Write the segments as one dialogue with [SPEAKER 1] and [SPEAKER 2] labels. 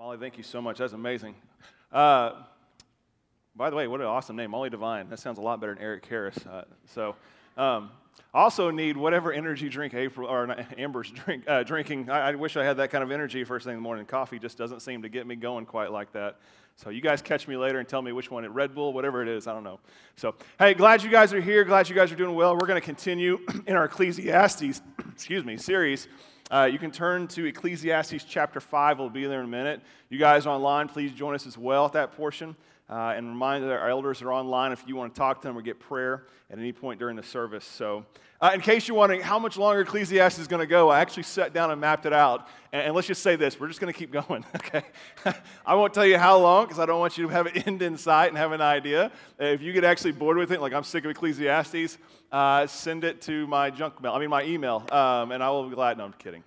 [SPEAKER 1] Molly, thank you so much. That's amazing. Uh, by the way, what an awesome name, Molly Divine. That sounds a lot better than Eric Harris. Uh, so, um, also need whatever energy drink April or Amber's drink, uh, drinking. I, I, wish I had that kind of energy first thing in the morning. Coffee just doesn't seem to get me going quite like that. So you guys catch me later and tell me which one. It Red Bull, whatever it is, I don't know. So hey, glad you guys are here. Glad you guys are doing well. We're going to continue in our Ecclesiastes, excuse me, series. Uh, you can turn to Ecclesiastes chapter 5. We'll be there in a minute. You guys online, please join us as well at that portion. Uh, and remind that our elders are online if you want to talk to them or get prayer at any point during the service. So, uh, in case you're wondering how much longer Ecclesiastes is going to go, I actually sat down and mapped it out. And, and let's just say this we're just going to keep going, okay? I won't tell you how long because I don't want you to have an end in sight and have an idea. If you get actually bored with it, like I'm sick of Ecclesiastes, uh, send it to my junk mail, I mean, my email, um, and I will be glad. No, I'm kidding.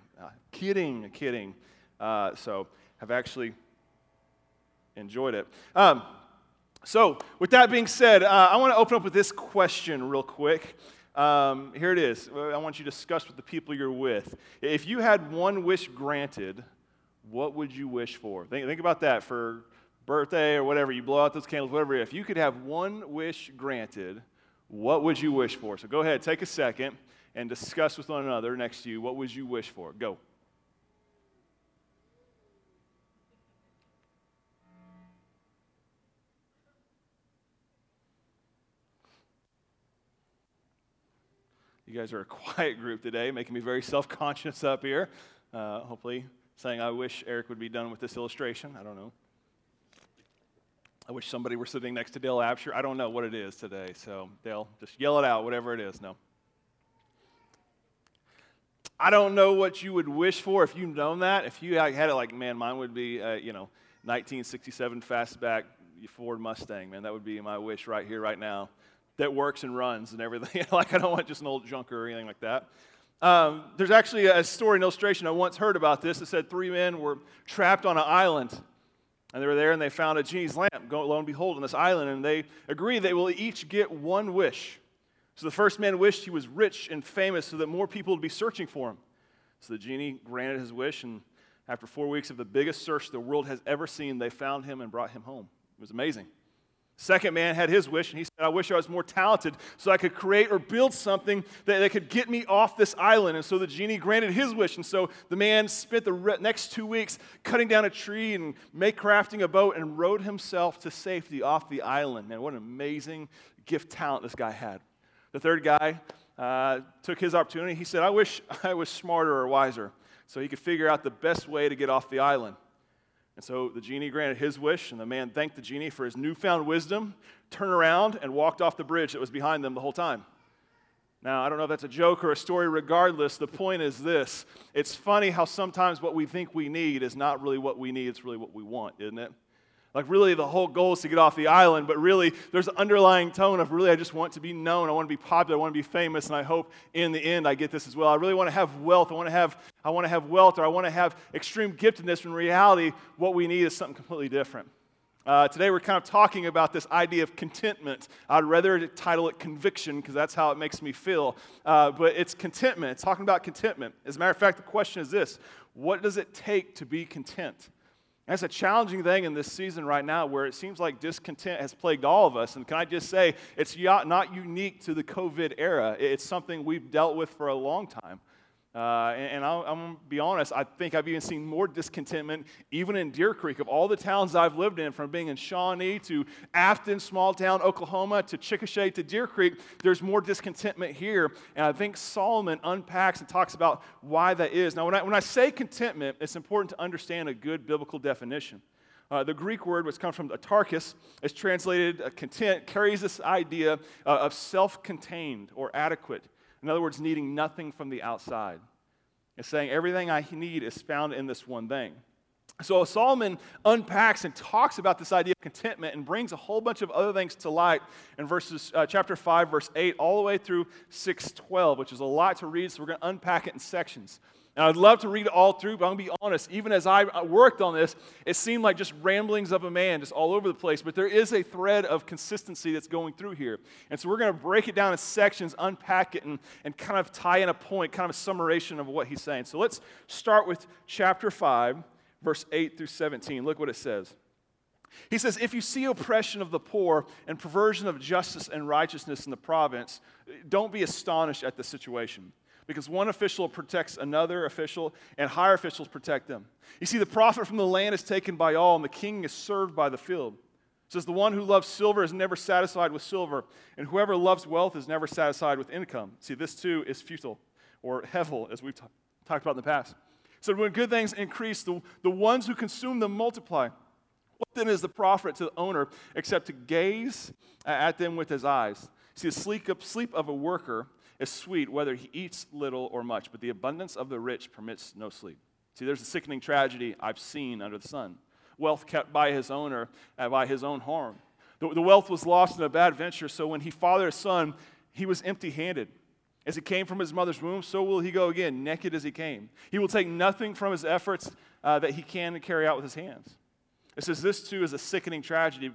[SPEAKER 1] Kidding, kidding. Uh, so, have actually enjoyed it. Um, so, with that being said, uh, I want to open up with this question real quick. Um, here it is. I want you to discuss with the people you're with. If you had one wish granted, what would you wish for? Think, think about that for birthday or whatever. You blow out those candles, whatever. If you could have one wish granted, what would you wish for? So, go ahead, take a second and discuss with one another next to you. What would you wish for? Go. You guys are a quiet group today, making me very self conscious up here. Uh, hopefully, saying I wish Eric would be done with this illustration. I don't know. I wish somebody were sitting next to Dale Absher. I don't know what it is today. So, Dale, just yell it out, whatever it is. No. I don't know what you would wish for if you'd known that. If you had it like, man, mine would be, uh, you know, 1967 fastback Ford Mustang, man. That would be my wish right here, right now that works and runs and everything. like, I don't want just an old junker or anything like that. Um, there's actually a story, an illustration I once heard about this. It said three men were trapped on an island. And they were there and they found a genie's lamp, go, lo and behold, on this island. And they agreed they will each get one wish. So the first man wished he was rich and famous so that more people would be searching for him. So the genie granted his wish. And after four weeks of the biggest search the world has ever seen, they found him and brought him home. It was amazing. Second man had his wish, and he said, I wish I was more talented so I could create or build something that, that could get me off this island. And so the genie granted his wish. And so the man spent the re- next two weeks cutting down a tree and make crafting a boat and rowed himself to safety off the island. Man, what an amazing gift talent this guy had. The third guy uh, took his opportunity. He said, I wish I was smarter or wiser so he could figure out the best way to get off the island. And so the genie granted his wish, and the man thanked the genie for his newfound wisdom, turned around, and walked off the bridge that was behind them the whole time. Now, I don't know if that's a joke or a story, regardless, the point is this. It's funny how sometimes what we think we need is not really what we need, it's really what we want, isn't it? Like, really, the whole goal is to get off the island, but really, there's an underlying tone of really, I just want to be known. I want to be popular. I want to be famous, and I hope in the end I get this as well. I really want to have wealth. I want to have, I want to have wealth, or I want to have extreme giftedness. In reality, what we need is something completely different. Uh, today, we're kind of talking about this idea of contentment. I'd rather title it conviction because that's how it makes me feel. Uh, but it's contentment. It's talking about contentment. As a matter of fact, the question is this What does it take to be content? That's a challenging thing in this season right now where it seems like discontent has plagued all of us. And can I just say, it's not unique to the COVID era, it's something we've dealt with for a long time. Uh, and, and I'll, I'm going to be honest, I think I've even seen more discontentment even in Deer Creek. Of all the towns I've lived in, from being in Shawnee to Afton, small town Oklahoma, to Chickasha to Deer Creek, there's more discontentment here. And I think Solomon unpacks and talks about why that is. Now, when I, when I say contentment, it's important to understand a good biblical definition. Uh, the Greek word, which comes from autarkos, is translated uh, content, carries this idea uh, of self contained or adequate. In other words, needing nothing from the outside. It's saying everything I need is found in this one thing. So Solomon unpacks and talks about this idea of contentment and brings a whole bunch of other things to light in verses uh, chapter 5 verse 8 all the way through 6:12, which is a lot to read, so we're going to unpack it in sections. And I'd love to read it all through, but I'm going to be honest, even as I worked on this, it seemed like just ramblings of a man just all over the place. But there is a thread of consistency that's going through here. And so we're going to break it down in sections, unpack it, and, and kind of tie in a point, kind of a summation of what he's saying. So let's start with chapter 5, verse 8 through 17. Look what it says. He says, If you see oppression of the poor and perversion of justice and righteousness in the province, don't be astonished at the situation. Because one official protects another official, and higher officials protect them. You see, the profit from the land is taken by all, and the king is served by the field. It says, The one who loves silver is never satisfied with silver, and whoever loves wealth is never satisfied with income. See, this too is futile, or hevel, as we've t- talked about in the past. So when good things increase, the, the ones who consume them multiply. What then is the profit to the owner except to gaze at them with his eyes? See, the sleep of, sleep of a worker is sweet whether he eats little or much, but the abundance of the rich permits no sleep. See, there's a sickening tragedy I've seen under the sun. Wealth kept by his owner uh, by his own harm. The, the wealth was lost in a bad venture, so when he fathered a son, he was empty handed. As he came from his mother's womb, so will he go again, naked as he came. He will take nothing from his efforts uh, that he can carry out with his hands. It says, This too is a sickening tragedy.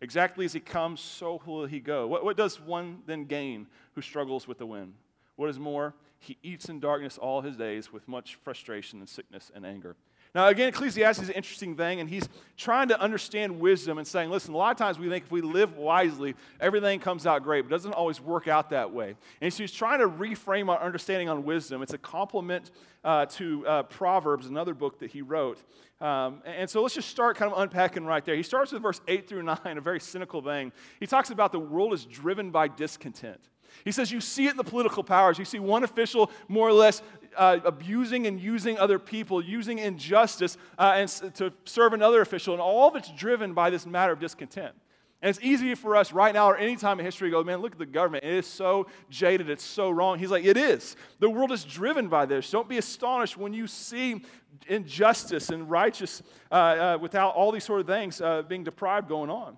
[SPEAKER 1] Exactly as he comes, so will he go. What, what does one then gain who struggles with the wind? What is more, he eats in darkness all his days with much frustration and sickness and anger. Now, again, Ecclesiastes is an interesting thing, and he's trying to understand wisdom and saying, listen, a lot of times we think if we live wisely, everything comes out great, but it doesn't always work out that way. And so he's trying to reframe our understanding on wisdom. It's a complement uh, to uh, Proverbs, another book that he wrote. Um, and so let's just start kind of unpacking right there. He starts with verse 8 through 9, a very cynical thing. He talks about the world is driven by discontent. He says you see it in the political powers. You see one official more or less uh, abusing and using other people, using injustice uh, and to serve another official, and all of it's driven by this matter of discontent. And it's easy for us right now or any time in history to go, man, look at the government. It is so jaded. It's so wrong. He's like, it is. The world is driven by this. Don't be astonished when you see injustice and righteous uh, uh, without all these sort of things uh, being deprived going on.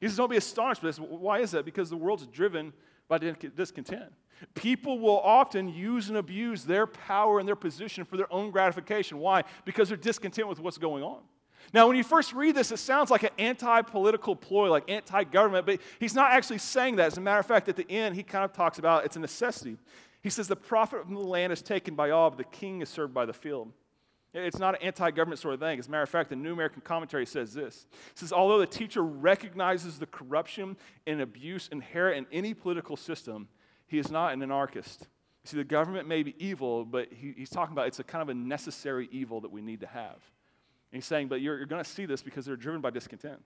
[SPEAKER 1] He says, don't be astonished by this. Why is that? Because the world's driven by discontent. People will often use and abuse their power and their position for their own gratification. Why? Because they're discontent with what's going on. Now, when you first read this, it sounds like an anti political ploy, like anti government, but he's not actually saying that. As a matter of fact, at the end, he kind of talks about it's a necessity. He says, The profit from the land is taken by all, but the king is served by the field. It's not an anti government sort of thing. As a matter of fact, the New American Commentary says this it says, Although the teacher recognizes the corruption and abuse inherent in any political system, he is not an anarchist. See, the government may be evil, but he, he's talking about it's a kind of a necessary evil that we need to have. And he's saying, but you're, you're going to see this because they're driven by discontent.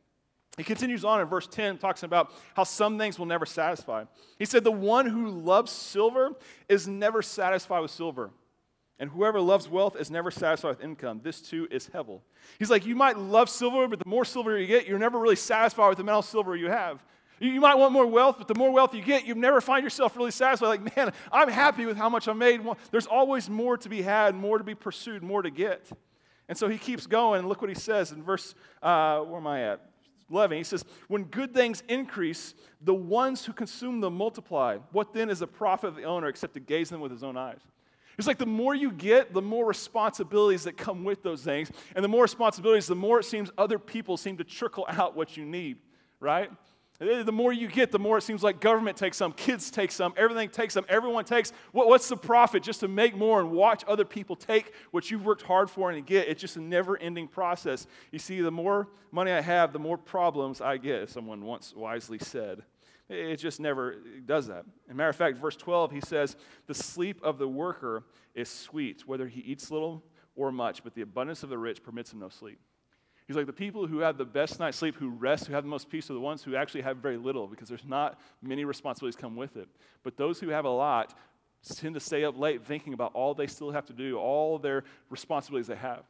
[SPEAKER 1] He continues on in verse 10, talking about how some things will never satisfy. He said, The one who loves silver is never satisfied with silver. And whoever loves wealth is never satisfied with income. This too is Hevel. He's like, You might love silver, but the more silver you get, you're never really satisfied with the amount of silver you have. You might want more wealth, but the more wealth you get, you never find yourself really satisfied. Like, man, I'm happy with how much I made. There's always more to be had, more to be pursued, more to get. And so he keeps going, and look what he says in verse, uh, where am I at? 11. He says, When good things increase, the ones who consume them multiply. What then is the profit of the owner except to gaze them with his own eyes? It's like the more you get, the more responsibilities that come with those things. And the more responsibilities, the more it seems other people seem to trickle out what you need, right? The more you get, the more it seems like government takes some, kids take some, everything takes some, everyone takes. what's the profit just to make more and watch other people take what you've worked hard for and get? It's just a never ending process. You see, the more money I have, the more problems I get, someone once wisely said. It just never does that. As a matter of fact, verse 12, he says, The sleep of the worker is sweet, whether he eats little or much, but the abundance of the rich permits him no sleep. He's like, the people who have the best night's sleep, who rest, who have the most peace, are the ones who actually have very little because there's not many responsibilities come with it. But those who have a lot tend to stay up late thinking about all they still have to do, all their responsibilities they have.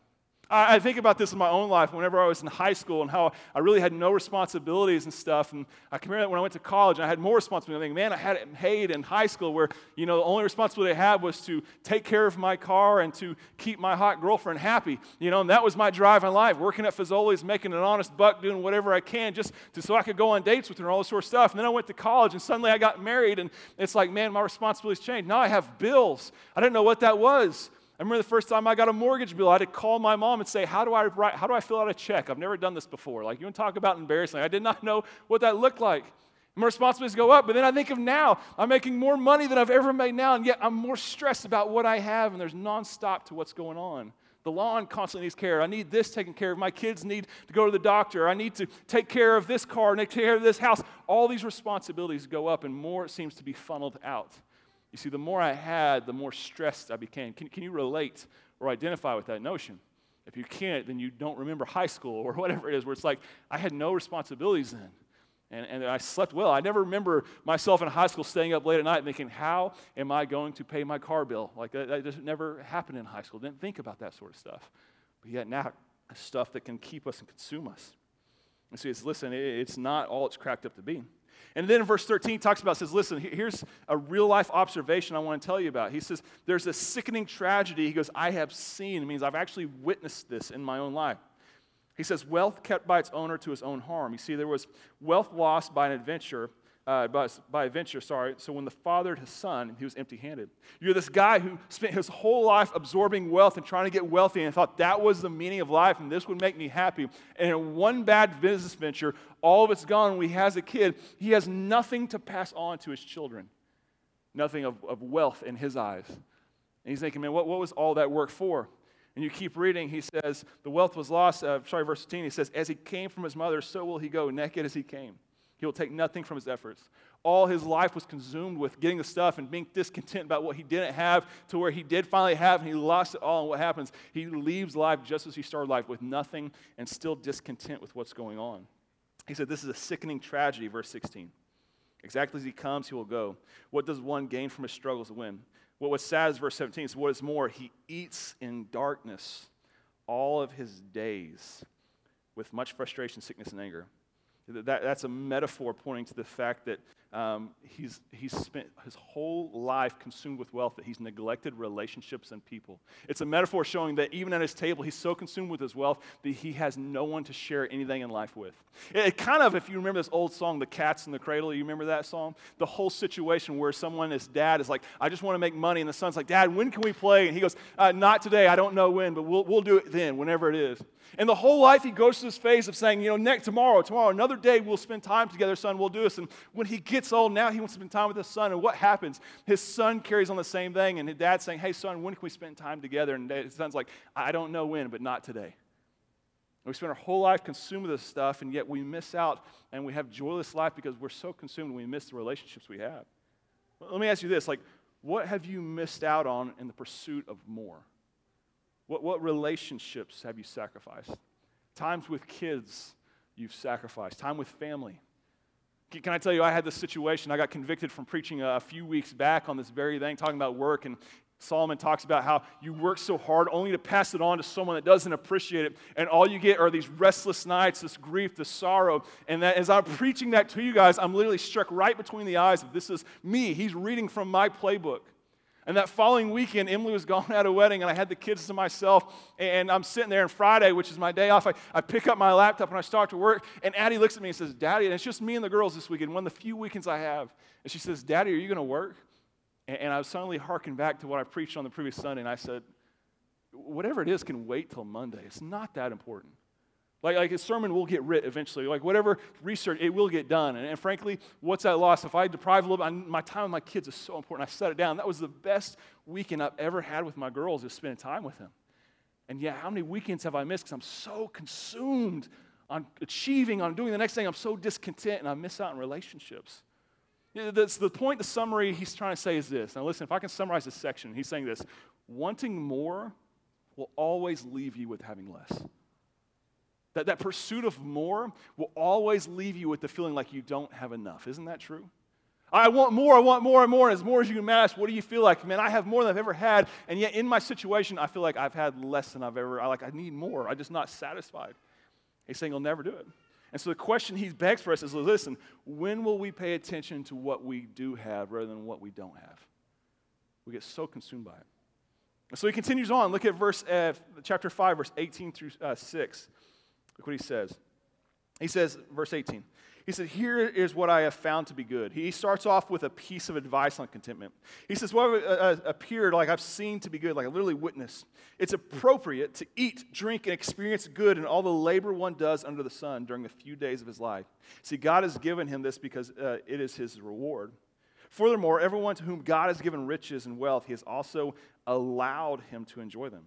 [SPEAKER 1] I, think about this in my own life whenever I was in high school and how I really had no responsibilities and stuff. And I can remember when I went to college and I had more responsibility. I think, man, I had it paid in high school where, you know, the only responsibility I had was to take care of my car and to keep my hot girlfriend happy. You know, and that was my drive in life, working at Fazoli's, making an honest buck, doing whatever I can just to, so I could go on dates with her and all this sort of stuff. And then I went to college and suddenly I got married and it's like, man, my responsibilities changed. Now I have bills. I didn't know what that was. I remember the first time I got a mortgage bill, I had to call my mom and say, How do I write, how do I fill out a check? I've never done this before. Like, you want to talk about embarrassing. I did not know what that looked like. My responsibilities go up, but then I think of now, I'm making more money than I've ever made now, and yet I'm more stressed about what I have, and there's nonstop to what's going on. The lawn constantly needs care. I need this taken care of. My kids need to go to the doctor. I need to take care of this car, and take care of this house. All these responsibilities go up, and more seems to be funneled out. You see, the more I had, the more stressed I became. Can, can you relate or identify with that notion? If you can't, then you don't remember high school or whatever it is, where it's like, I had no responsibilities then. And, and I slept well. I never remember myself in high school staying up late at night thinking, how am I going to pay my car bill? Like, that, that just never happened in high school. Didn't think about that sort of stuff. But yet now, stuff that can keep us and consume us. And so it's, listen, it's not all it's cracked up to be. And then in verse 13, he talks about, says, listen, here's a real life observation I want to tell you about. He says, there's a sickening tragedy. He goes, I have seen. It means I've actually witnessed this in my own life. He says, wealth kept by its owner to his own harm. You see, there was wealth lost by an adventure, uh, by, by a venture, sorry. So when the fathered his son, he was empty handed. You're this guy who spent his whole life absorbing wealth and trying to get wealthy and thought that was the meaning of life and this would make me happy. And in one bad business venture, all of it's gone. When he has a kid, he has nothing to pass on to his children, nothing of, of wealth in his eyes. And he's thinking, man, what, what was all that work for? And you keep reading, he says, the wealth was lost. Uh, sorry, verse 15, he says, as he came from his mother, so will he go, naked as he came. He will take nothing from his efforts. All his life was consumed with getting the stuff and being discontent about what he didn't have to where he did finally have and he lost it all. And what happens? He leaves life just as he started life with nothing and still discontent with what's going on. He said, This is a sickening tragedy, verse 16. Exactly as he comes, he will go. What does one gain from his struggles to win? What was sad is verse 17. So, what is more, he eats in darkness all of his days with much frustration, sickness, and anger. That, that's a metaphor pointing to the fact that um, he's, he's spent his whole life consumed with wealth that he's neglected relationships and people. It's a metaphor showing that even at his table, he's so consumed with his wealth that he has no one to share anything in life with. It, it kind of, if you remember this old song, The Cat's in the Cradle, you remember that song? The whole situation where someone, his dad, is like, I just want to make money, and the son's like, Dad, when can we play? And he goes, uh, Not today, I don't know when, but we'll, we'll do it then, whenever it is. And the whole life he goes through this phase of saying, you know, next tomorrow, tomorrow, another day we'll spend time together, son, we'll do this. And when he gets old, now he wants to spend time with his son. And what happens? His son carries on the same thing, and his dad's saying, Hey, son, when can we spend time together? And his son's like, I don't know when, but not today. We spend our whole life consumed with this stuff, and yet we miss out and we have joyless life because we're so consumed we miss the relationships we have. Let me ask you this like, what have you missed out on in the pursuit of more? What, what relationships have you sacrificed? Times with kids you've sacrificed, time with family. Can I tell you, I had this situation. I got convicted from preaching a few weeks back on this very thing, talking about work. And Solomon talks about how you work so hard only to pass it on to someone that doesn't appreciate it. And all you get are these restless nights, this grief, this sorrow. And that as I'm preaching that to you guys, I'm literally struck right between the eyes of this is me. He's reading from my playbook. And that following weekend, Emily was gone at a wedding, and I had the kids to myself. And I'm sitting there, on Friday, which is my day off, I, I pick up my laptop and I start to work. And Addie looks at me and says, Daddy, and it's just me and the girls this weekend, one of the few weekends I have. And she says, Daddy, are you going to work? And, and I was suddenly harking back to what I preached on the previous Sunday, and I said, Whatever it is can wait till Monday. It's not that important. Like, like a sermon will get writ eventually. Like whatever research, it will get done. And, and frankly, what's that loss? If I deprive a little bit, my time with my kids is so important. I set it down. That was the best weekend I've ever had with my girls is spending time with them. And yeah, how many weekends have I missed because I'm so consumed on achieving, on doing the next thing. I'm so discontent and I miss out on relationships. That's the point, the summary he's trying to say is this. Now, listen, if I can summarize this section, he's saying this wanting more will always leave you with having less. That, that pursuit of more will always leave you with the feeling like you don't have enough. Isn't that true? I want more, I want more and more. And as more as you can amass, what do you feel like? Man, I have more than I've ever had. And yet in my situation, I feel like I've had less than I've ever, I like I need more. I'm just not satisfied. He's saying he'll never do it. And so the question he begs for us is listen, when will we pay attention to what we do have rather than what we don't have? We get so consumed by it. so he continues on. Look at verse uh, chapter 5, verse 18 through uh, 6. Look what he says. He says, verse 18, he said, Here is what I have found to be good. He starts off with a piece of advice on contentment. He says, What uh, uh, appeared like I've seen to be good, like I literally witnessed. It's appropriate to eat, drink, and experience good in all the labor one does under the sun during the few days of his life. See, God has given him this because uh, it is his reward. Furthermore, everyone to whom God has given riches and wealth, he has also allowed him to enjoy them.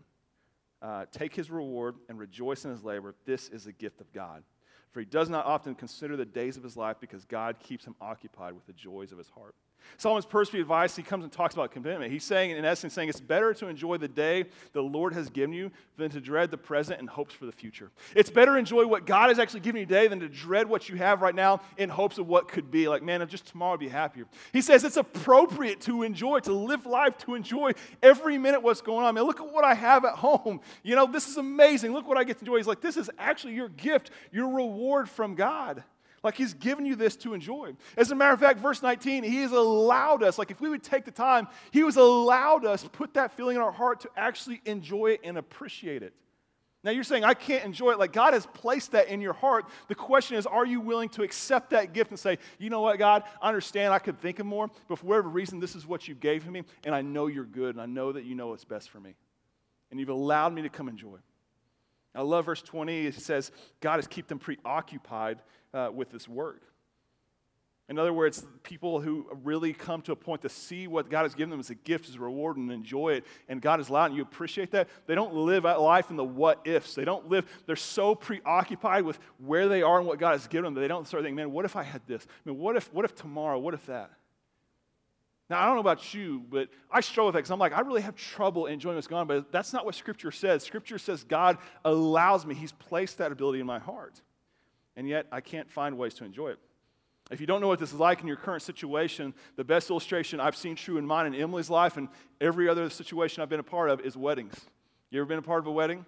[SPEAKER 1] Uh, take his reward and rejoice in his labor. This is a gift of God. For he does not often consider the days of his life because God keeps him occupied with the joys of his heart. Solomon's personal advice, he comes and talks about commitment. He's saying, in essence, saying it's better to enjoy the day the Lord has given you than to dread the present and hopes for the future. It's better to enjoy what God has actually given you today than to dread what you have right now in hopes of what could be. Like, man, if just tomorrow I'd be happier. He says it's appropriate to enjoy, to live life, to enjoy every minute what's going on. Man, look at what I have at home. You know, this is amazing. Look what I get to enjoy. He's like, this is actually your gift, your reward from God. Like he's given you this to enjoy. As a matter of fact, verse 19, he has allowed us, like if we would take the time, he was allowed us put that feeling in our heart to actually enjoy it and appreciate it. Now you're saying, I can't enjoy it. Like God has placed that in your heart. The question is, are you willing to accept that gift and say, you know what, God, I understand I could think of more, but for whatever reason, this is what you gave me, and I know you're good, and I know that you know what's best for me. And you've allowed me to come enjoy. I love verse 20. It says, God has kept them preoccupied uh, with this work. In other words, people who really come to a point to see what God has given them as a gift, as a reward, and enjoy it, and God has allowed, and you appreciate that, they don't live life in the what ifs. They don't live, they're so preoccupied with where they are and what God has given them that they don't start thinking, man, what if I had this? I mean, what if, what if tomorrow? What if that? Now, I don't know about you, but I struggle with that because I'm like, I really have trouble enjoying what's gone, but that's not what Scripture says. Scripture says God allows me, He's placed that ability in my heart and yet I can't find ways to enjoy it. If you don't know what this is like in your current situation, the best illustration I've seen true in mine and Emily's life and every other situation I've been a part of is weddings. You ever been a part of a wedding?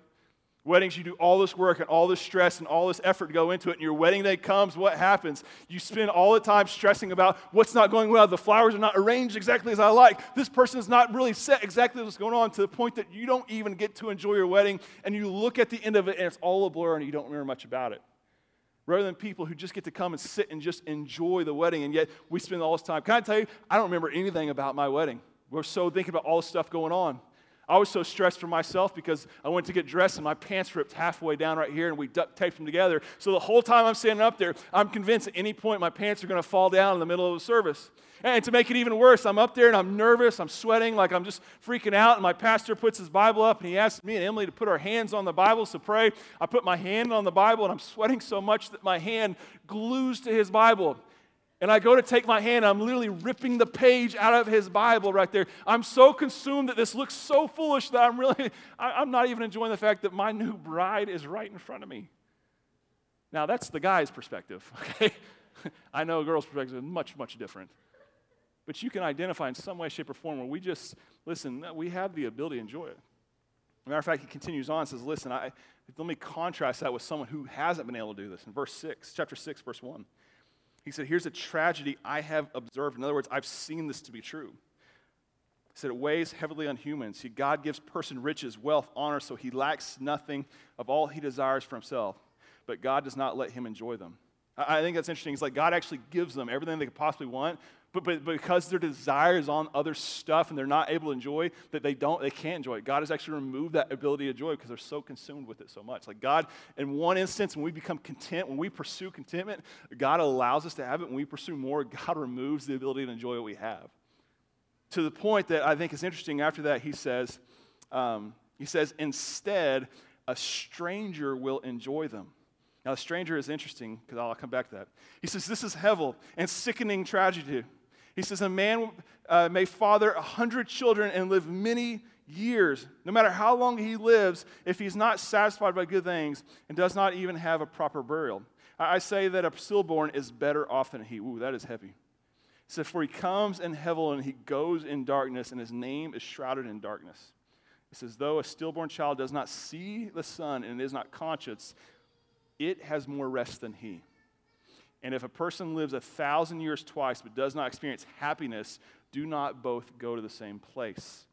[SPEAKER 1] Weddings, you do all this work and all this stress and all this effort to go into it. And your wedding day comes, what happens? You spend all the time stressing about what's not going well. The flowers are not arranged exactly as I like. This person is not really set exactly what's going on to the point that you don't even get to enjoy your wedding. And you look at the end of it and it's all a blur and you don't remember much about it rather than people who just get to come and sit and just enjoy the wedding. And yet we spend all this time. Can I tell you, I don't remember anything about my wedding. We're so thinking about all the stuff going on. I was so stressed for myself because I went to get dressed and my pants ripped halfway down right here and we duct taped them together. So the whole time I'm standing up there, I'm convinced at any point my pants are going to fall down in the middle of the service. And to make it even worse, I'm up there and I'm nervous, I'm sweating, like I'm just freaking out. And my pastor puts his Bible up and he asks me and Emily to put our hands on the Bible to pray. I put my hand on the Bible and I'm sweating so much that my hand glues to his Bible. And I go to take my hand, I'm literally ripping the page out of his Bible right there. I'm so consumed that this looks so foolish that I'm really, I, am not even enjoying the fact that my new bride is right in front of me. Now, that's the guy's perspective, okay? I know a girl's perspective is much, much different. But you can identify in some way, shape, or form where we just, listen, we have the ability to enjoy it. matter of fact, he continues on and says, listen, I, let me contrast that with someone who hasn't been able to do this. In verse 6, chapter 6, verse 1. He said, Here's a tragedy I have observed. In other words, I've seen this to be true. He said, It weighs heavily on humans. See, God gives person riches, wealth, honor, so he lacks nothing of all he desires for himself. But God does not let him enjoy them. I think that's interesting. It's like God actually gives them everything they could possibly want, but, but, because their desire is on other stuff and they're not able to enjoy that they don't they can't enjoy it. God has actually removed that ability to enjoy because they're so consumed with it so much. Like god in one instance when we become content when we pursue contentment god allows us to have it. When we pursue more god removes the ability to enjoy what we have. To the point that i think is interesting after that he says um, he says instead a stranger will enjoy them. Now, the stranger is interesting because I'll come back to that. He says, This is Hevel and sickening tragedy. He says, A man uh, may father a hundred children and live many years. No matter how long he lives, if he's not satisfied by good things and does not even have a proper burial. I say that a stillborn is better off than he. Ooh, that is heavy. He says, For he comes in heaven and he goes in darkness, and his name is shrouded in darkness. It says, Though a stillborn child does not see the sun and is not conscious, it has more rest than he. And if a person lives a thousand years twice but does not experience happiness, do not both go to the same place.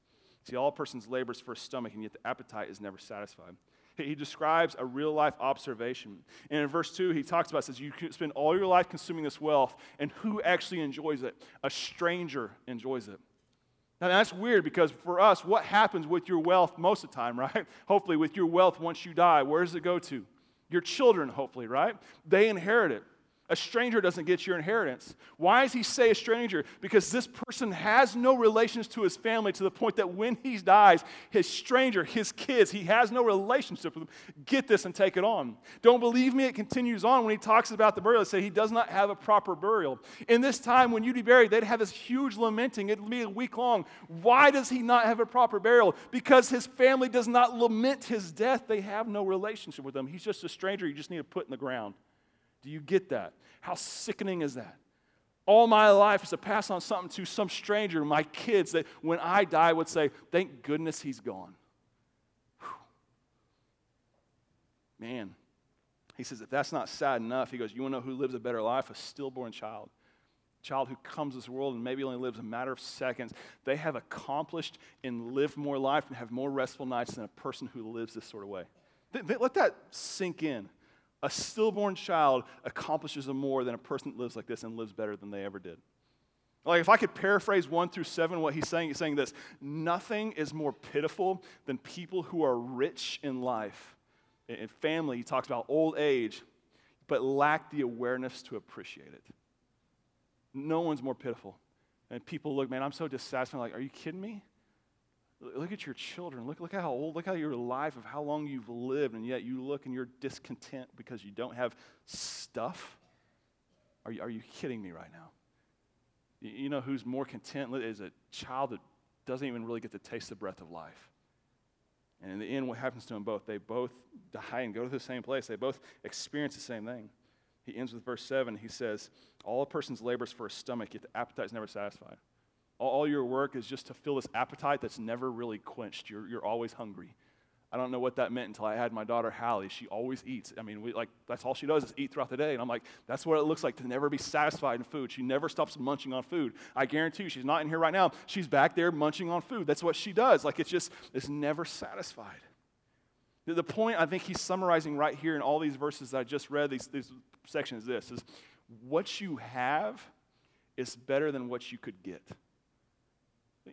[SPEAKER 1] See, all person's labors for a stomach, and yet the appetite is never satisfied. He describes a real life observation. And in verse 2, he talks about, says, You spend all your life consuming this wealth, and who actually enjoys it? A stranger enjoys it. Now that's weird because for us, what happens with your wealth most of the time, right? Hopefully, with your wealth once you die, where does it go to? Your children, hopefully, right? They inherit it. A stranger doesn't get your inheritance. Why does he say a stranger? Because this person has no relations to his family to the point that when he dies, his stranger, his kids, he has no relationship with them. Get this and take it on. Don't believe me? It continues on when he talks about the burial. It says he does not have a proper burial. In this time, when you'd be buried, they'd have this huge lamenting. It'd be a week long. Why does he not have a proper burial? Because his family does not lament his death. They have no relationship with him. He's just a stranger you just need to put in the ground. Do you get that? How sickening is that? All my life is to pass on something to some stranger, my kids, that when I die would say, Thank goodness he's gone. Whew. Man, he says, if that's not sad enough, he goes, You want to know who lives a better life? A stillborn child. Child who comes to this world and maybe only lives a matter of seconds. They have accomplished and lived more life and have more restful nights than a person who lives this sort of way. Let that sink in. A stillborn child accomplishes more than a person that lives like this and lives better than they ever did. Like, if I could paraphrase one through seven, what he's saying, he's saying this nothing is more pitiful than people who are rich in life. In family, he talks about old age, but lack the awareness to appreciate it. No one's more pitiful. And people look, man, I'm so dissatisfied. Like, are you kidding me? Look at your children. Look, look at how old, look at your life of how long you've lived, and yet you look and you're discontent because you don't have stuff. Are you, are you kidding me right now? You know who's more content is a child that doesn't even really get to taste the breath of life. And in the end, what happens to them both? They both die and go to the same place. They both experience the same thing. He ends with verse 7. He says, All a person's labors for a stomach, yet the appetite is never satisfied. All your work is just to fill this appetite that's never really quenched. You're, you're always hungry. I don't know what that meant until I had my daughter Hallie. She always eats. I mean, we, like that's all she does is eat throughout the day. And I'm like, that's what it looks like to never be satisfied in food. She never stops munching on food. I guarantee you, she's not in here right now. She's back there munching on food. That's what she does. Like it's just it's never satisfied. The, point I think he's summarizing right here in all these verses that I just read, these, these sections, is this is what you have is better than what you could get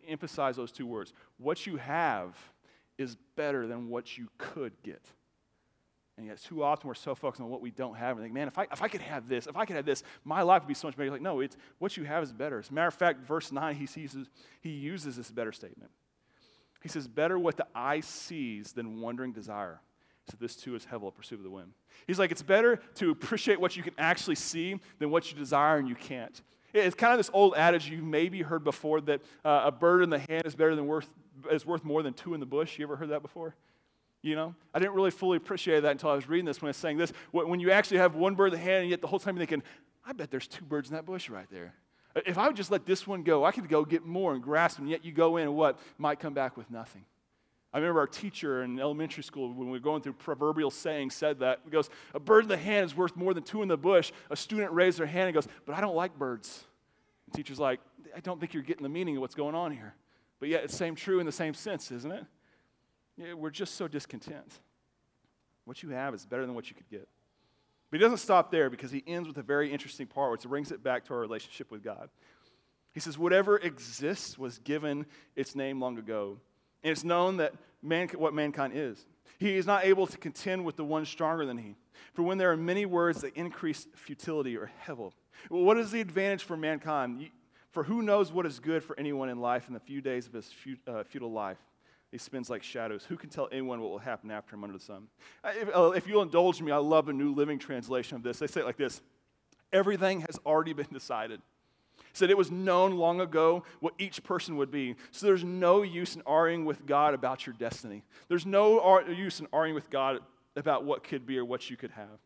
[SPEAKER 1] emphasize those two words. What you have is better than what you could get. And yet, too often we're so focused on what we don't have and think, man, if I, if I could have this, if I could have this, my life would be so much better. Like, no, it's what you have is better. As a matter of fact, verse 9, he, sees, he uses this better statement. He says, Better what the eye sees than wandering desire. So this too is hevel, pursuit of the wind. He's like, it's better to appreciate what you can actually see than what you desire and you can't. It's kind of this old adage you've maybe heard before that uh, a bird in the hand is better than worth is worth more than two in the bush. You ever heard that before? You know, I didn't really fully appreciate that until I was reading this when I was saying this. When you actually have one bird in the hand, and yet the whole time you're thinking, I bet there's two birds in that bush right there. If I would just let this one go, I could go get more and grasp, and yet you go in and what might come back with nothing. I remember our teacher in elementary school when we were going through proverbial saying said that. He goes, A bird in the hand is worth more than two in the bush. A student raised their hand and goes, But I don't like birds. The teacher's like, I don't think you're getting the meaning of what's going on here. But yet it's the same true in the same sense, isn't it? Yeah, we're just so discontent. What you have is better than what you could get. But he doesn't stop there because he ends with a very interesting part which brings it back to our relationship with God. He says, Whatever exists was given its name long ago and it's known that man, what mankind is. He is not able to contend with the one stronger than he. For when there are many words that increase futility or hevel, well, what is the advantage for mankind? For who knows what is good for anyone in life in the few days of his uh, futile life? He spins like shadows. Who can tell anyone what will happen after him under the sun? If, uh, if you'll indulge me, I love a New Living Translation of this. They say it like this Everything has already been decided said it was known long ago what each person would be. So there's no use in arguing with God about your destiny. There's no use in arguing with God about what could be or what you could have.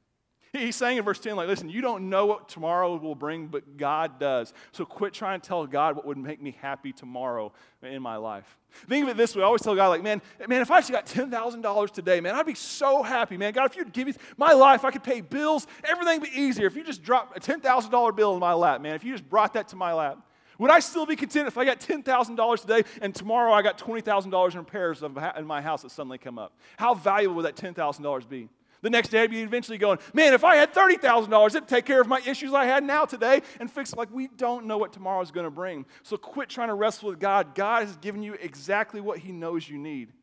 [SPEAKER 1] He's saying in verse 10, like, listen, you don't know what tomorrow will bring, but God does. So quit trying to tell God what would make me happy tomorrow in my life. Think of it this way. I always tell God, like, man, man, if I actually got $10,000 today, man, I'd be so happy, man. God, if you'd give me my life, I could pay bills, everything would be easier. If you just drop a $10,000 bill in my lap, man, if you just brought that to my lap, would I still be content if I got $10,000 today and tomorrow I got $20,000 in repairs in my house that suddenly come up? How valuable would that $10,000 be? The next day, I'd be eventually going, man, if I had $30,000, it'd take care of my issues I had now today and fix Like, we don't know what tomorrow is going to bring. So quit trying to wrestle with God. God has given you exactly what He knows you need.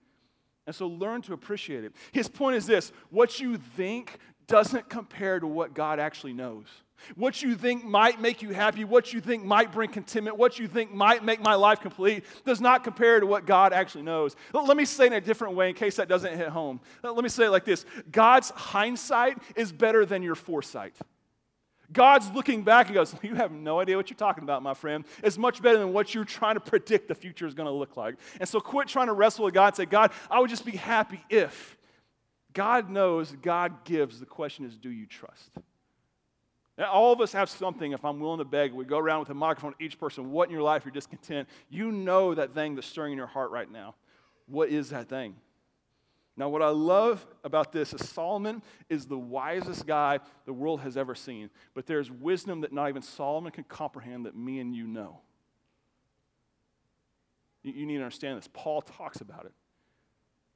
[SPEAKER 1] And so learn to appreciate it. His point is this what you think doesn't compare to what God actually knows. What you think might make you happy, what you think might bring contentment, what you think might make my life complete, does not compare to what God actually knows. Let me say it in a different way in case that doesn't hit home. Let me say it like this God's hindsight is better than your foresight. God's looking back and goes, You have no idea what you're talking about, my friend. It's much better than what you're trying to predict the future is going to look like. And so quit trying to wrestle with God and say, God, I would just be happy if. God knows, God gives. The question is, do you trust? Now, all of us have something, if I'm willing to beg, we go around with a microphone, each person, what in your life you're discontent. You know that thing that's stirring in your heart right now. What is that thing? Now, what I love about this is Solomon is the wisest guy the world has ever seen, but there's wisdom that not even Solomon can comprehend that me and you know. You, you need to understand this. Paul talks about it.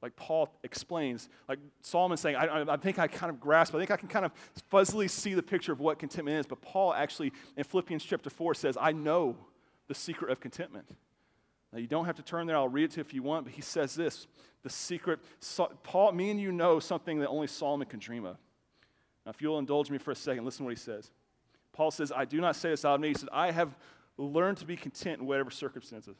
[SPEAKER 1] Like Paul explains, like Solomon's saying, I, I, think I kind of grasp, I think I can kind of fuzzily see the picture of what contentment is. But Paul actually, in Philippians chapter 4, says, I know the secret of contentment. Now, you don't have to turn there, I'll read it to you if you want, but he says this the secret. So, Paul, me and you know something that only Solomon can dream of. Now, if you'll indulge me for a second, listen to what he says. Paul says, I do not say this out of me. He says, I have learned to be content in whatever circumstances.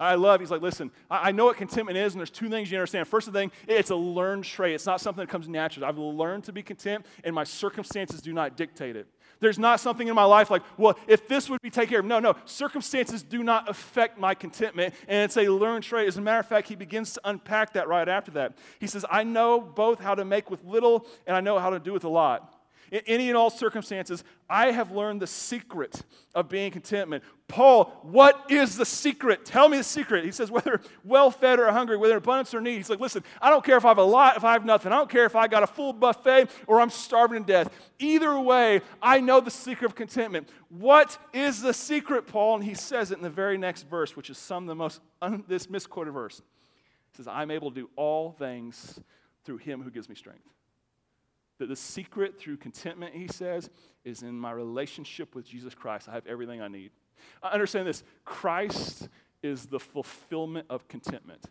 [SPEAKER 1] I love, he's like, listen, I, know what contentment is, and there's two things you understand. First thing, it's a learned trait. It's not something that comes naturally. I've learned to be content, and my circumstances do not dictate it. There's not something in my life like, well, if this would be taken care of. No, no. Circumstances do not affect my contentment, and it's a learned trait. As a matter of fact, he begins to unpack that right after that. He says, I know both how to make with little, and I know how to do with a lot. In any and all circumstances, I have learned the secret of being contentment. Paul, what is the secret? Tell me the secret. He says, whether well fed or hungry, whether abundance or need. He's like, listen, I don't care if I have a lot, if I have nothing. I don't care if I got a full buffet or I'm starving to death. Either way, I know the secret of contentment. What is the secret, Paul? And he says it in the very next verse, which is some of the most, un- this misquoted verse. He says, I'm able to do all things through him who gives me strength. That the secret through contentment, he says, is in my relationship with Jesus Christ. I have everything I need. I understand this Christ is the fulfillment of contentment.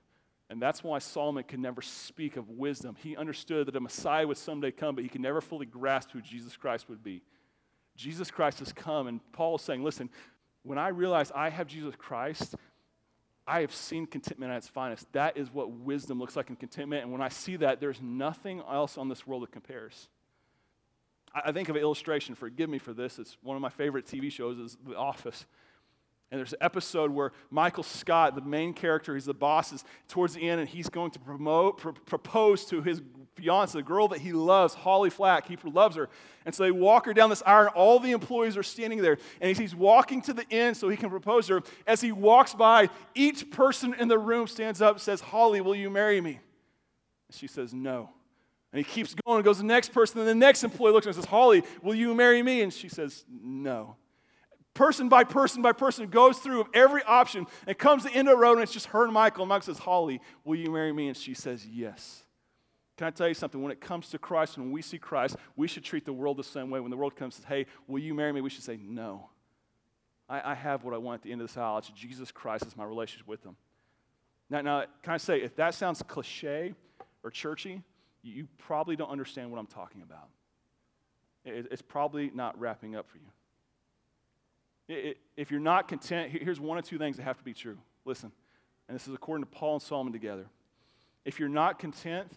[SPEAKER 1] And that's why Solomon could never speak of wisdom. He understood that a Messiah would someday come, but he could never fully grasp who Jesus Christ would be. Jesus Christ has come, and Paul is saying, listen, when I realize I have Jesus Christ, I have seen contentment at its finest. That is what wisdom looks like in contentment. And when I see that, there's nothing else on this world that compares. I think of an illustration. Forgive me for this. It's one of my favorite TV shows is The Office. And there's an episode where Michael Scott, the main character, he's the boss, is towards the end, and he's going to promote, pr- propose to his fiance, the girl that he loves, Holly Flax. He loves her. And so they walk her down this aisle, and all the employees are standing there. And he's walking to the end so he can propose to her. As he walks by, each person in the room stands up and says, Holly, will you marry me? And she says, No. And he keeps going and goes to the next person, and the next employee looks at her and says, Holly, will you marry me? And she says, No person by person by person goes through every option and comes to the end of the road and it's just her and Michael. And Michael says, Holly, will you marry me? And she says, Yes. Can I tell you something? When it comes to Christ, when we see Christ, we should treat the world the same way. When the world comes and says, Hey, will you marry me? We should say, No. I, I have what I want at the end of this aisle. It's Jesus Christ is my relationship with Him. Now, now, can I say, if that sounds cliche or churchy, you probably don't understand what I'm talking about. It, it's probably not wrapping up for you if you're not content, here's one or two things that have to be true. Listen, and this is according to Paul and Solomon together. If you're not content,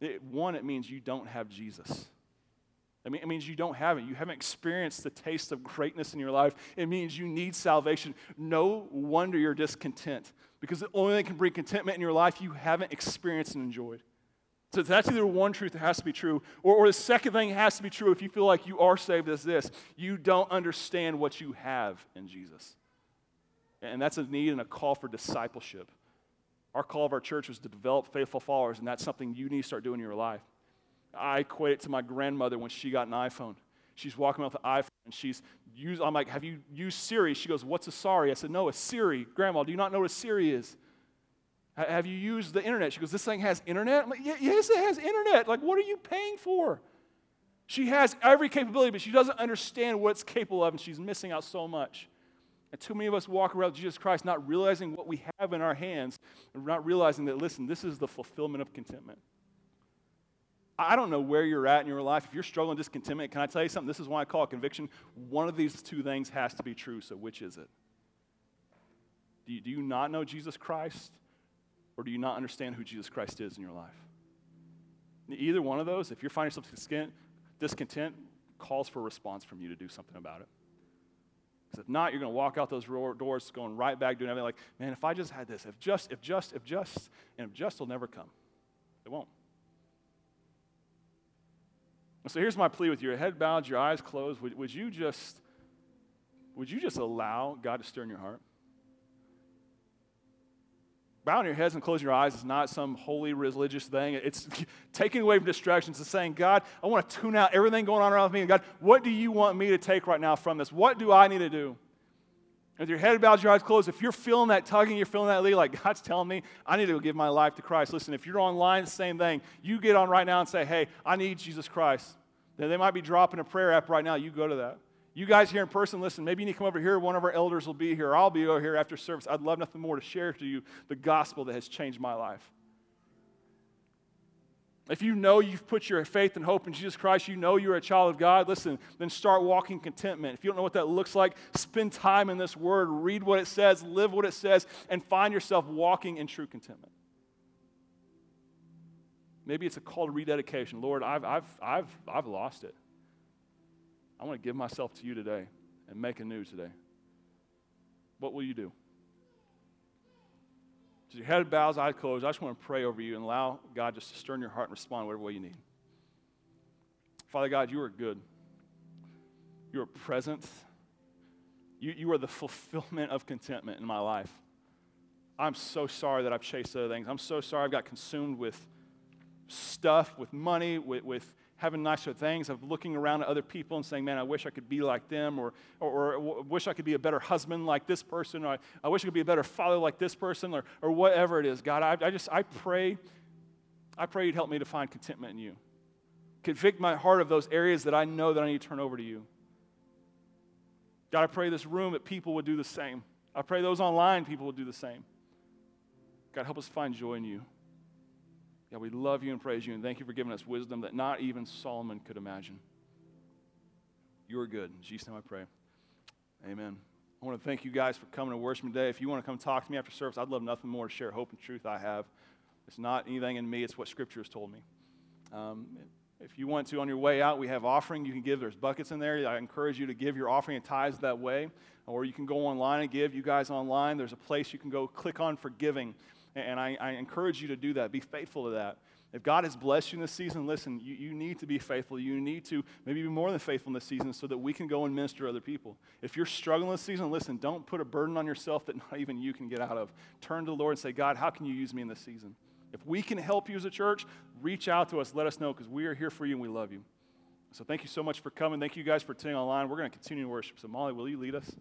[SPEAKER 1] it, one, it means you don't have Jesus. I mean, it means you don't have it. You haven't experienced the taste of greatness in your life. It means you need salvation. No wonder you're discontent because the only thing that can bring contentment in your life you haven't experienced and enjoyed. So that's either one truth that has to be true, or, or the second thing has to be true if you feel like you are saved is this you don't understand what you have in Jesus. And that's a need and a call for discipleship. Our call of our church was to develop faithful followers, and that's something you need to start doing in your life. I equate it to my grandmother when she got an iPhone. She's walking around with the iPhone and she's used, I'm like, have you used Siri? She goes, what's a Siri? I said, no, a Siri. Grandma, do you not know what a Siri is? Have you used the internet? She goes, This thing has internet? I'm like, Yes, it has internet. Like, what are you paying for? She has every capability, but she doesn't understand what it's capable of, and she's missing out so much. And too many of us walk around Jesus Christ not realizing what we have in our hands and not realizing that, listen, this is the fulfillment of contentment. I don't know where you're at in your life. If you're struggling with discontentment, can I tell you something? This is why I call it conviction. One of these two things has to be true, so which is it? Do you, do you not know Jesus Christ, or do you not understand who Jesus Christ is in your life? Either one of those, if you're finding yourself discontent, calls for a response from you to do something about it. Because if not, you're going to walk out those doors going right back doing everything like, man, if I just had this, if just, if just, if just, and if just will never come. It won't. so here's my plea with you. Your head bowed, your eyes closed. Would, would you just, would you just allow God to stir in your heart? Bowing your heads and closing your eyes is not some holy religious thing. It's taking away from distractions and saying, God, I want to tune out everything going on around me. And God, what do you want me to take right now from this? What do I need to do? With your head bowed, your eyes closed, if you're feeling that tugging, you're feeling that lead, like God's telling me, I need to give my life to Christ. Listen, if you're online, same thing. You get on right now and say, hey, I need Jesus Christ. Then they might be dropping a prayer app right now. You go to that. You guys here in person, listen, maybe you need to come over here. One of our elders will be here. I'll be over here after service. I'd love nothing more to share to you the gospel that has changed my life. If you know you've put your faith and hope in Jesus Christ, you know you're a child of God, listen, then start walking contentment. If you don't know what that looks like, spend time in this word, read what it says, live what it says, and find yourself walking in true contentment. Maybe it's a call to rededication. Lord, I've, I've, I've, I've lost it. I want to give myself to you today and make a new today. What will you do? So your head bows, eyes closed. I just want to pray over you and allow God just to stir in your heart and respond whatever way you need. Father God, you are good. You are present. You, you are the fulfillment of contentment in my life. I'm so sorry that I've chased other things. I'm so sorry I've got consumed with stuff, with money, with, with having nicer things, of looking around at other people and saying, man, I wish I could be like them, or, or, or wish I could be a better husband like this person, or I, I, wish I could be a better father like this person, or, or whatever it is. God, I, I just, I pray, I pray you'd help me to find contentment in you. Convict my heart of those areas that I know that I need to turn over to you. God, I pray this room that people would do the same. I pray those online people would do the same. God, help us find joy in you. God, we love you and praise you, and thank you for giving us wisdom that not even Solomon could imagine. You are good. In Jesus' name I pray. Amen. I want to thank you guys for coming to worship today. If you want to come talk to me after service, I'd love nothing more to share hope and truth I have. It's not anything in me, it's what Scripture has told me. Um, if you want to, on your way out, we have offering you can give. There's buckets in there. I encourage you to give your offering and tithes that way. Or you can go online and give. You guys online, there's a place you can go click on for giving. And I, I, encourage you to do that. Be faithful to that. If God has blessed you in this season, listen, you, you need to be faithful. You need to maybe be more than faithful in this season so that we can go and minister to other people. If you're struggling this season, listen, don't put a burden on yourself that not even you can get out of. Turn to the Lord and say, God, how can you use me in this season? If we can help you as a church, reach out to us. Let us know because we are here for you and we love you. So thank you so much for coming. Thank you guys for attending online. We're going to continue to worship. So, Molly, will you lead us?